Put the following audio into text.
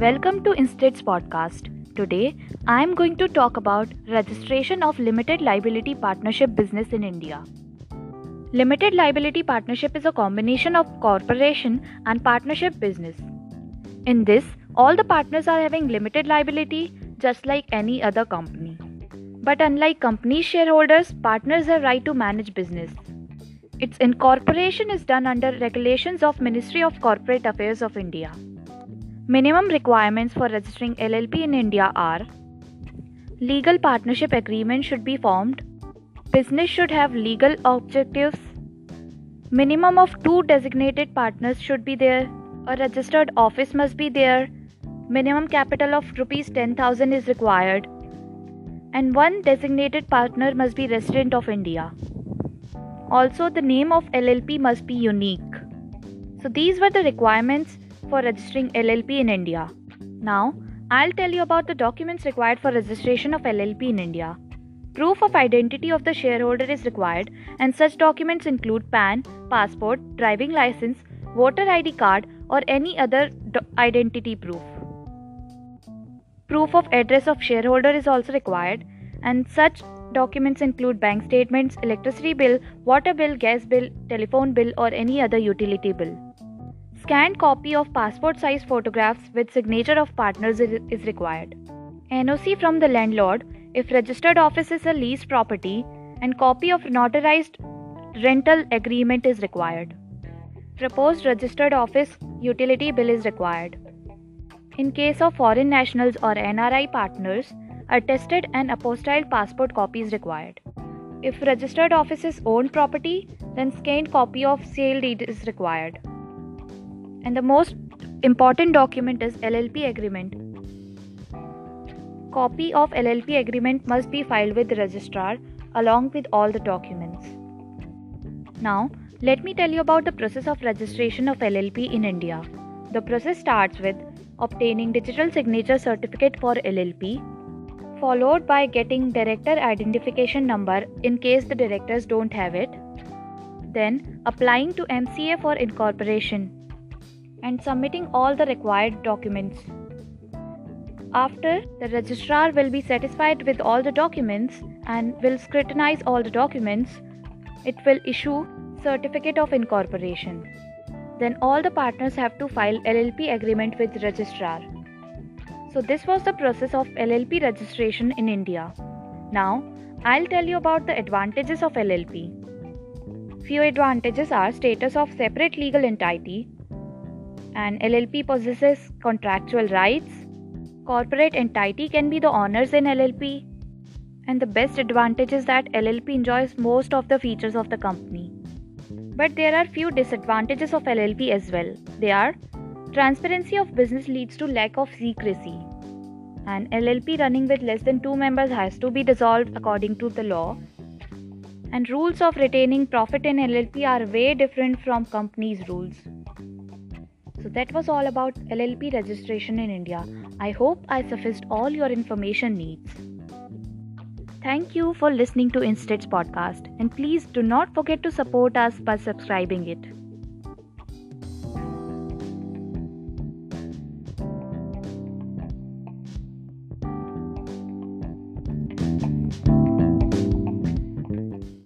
Welcome to Instead's podcast. Today, I am going to talk about registration of limited liability partnership business in India. Limited liability partnership is a combination of corporation and partnership business. In this, all the partners are having limited liability just like any other company. But unlike company shareholders, partners have right to manage business. Its incorporation is done under regulations of Ministry of Corporate Affairs of India. Minimum requirements for registering LLP in India are legal partnership agreement should be formed, business should have legal objectives, minimum of two designated partners should be there, a registered office must be there, minimum capital of rupees 10000 is required, and one designated partner must be resident of India. Also, the name of LLP must be unique. So, these were the requirements for registering LLP in India. Now, I'll tell you about the documents required for registration of LLP in India. Proof of identity of the shareholder is required, and such documents include PAN, passport, driving license, voter ID card, or any other do- identity proof. Proof of address of shareholder is also required, and such Documents include bank statements, electricity bill, water bill, gas bill, telephone bill, or any other utility bill. Scanned copy of passport size photographs with signature of partners is required. NOC from the landlord if registered office is a leased property and copy of notarized rental agreement is required. Proposed registered office utility bill is required. In case of foreign nationals or NRI partners, attested and apostilled passport copy is required. If registered office is owned property, then scanned copy of sale deed is required. And the most important document is LLP agreement. Copy of LLP agreement must be filed with the registrar along with all the documents. Now, let me tell you about the process of registration of LLP in India. The process starts with obtaining digital signature certificate for LLP followed by getting director identification number in case the directors don't have it, then applying to MCA for incorporation and submitting all the required documents. After, the registrar will be satisfied with all the documents and will scrutinize all the documents. It will issue certificate of incorporation. Then all the partners have to file LLP agreement with registrar. So, this was the process of LLP registration in India. Now, I'll tell you about the advantages of LLP. Few advantages are status of separate legal entity, and LLP possesses contractual rights. Corporate entity can be the owners in LLP, and the best advantage is that LLP enjoys most of the features of the company. But there are few disadvantages of LLP as well. They are Transparency of business leads to lack of secrecy. An LLP running with less than two members has to be dissolved according to the law. And rules of retaining profit in LLP are way different from companies' rules. So that was all about LLP registration in India. I hope I sufficed all your information needs. Thank you for listening to Instead's podcast and please do not forget to support us by subscribing it.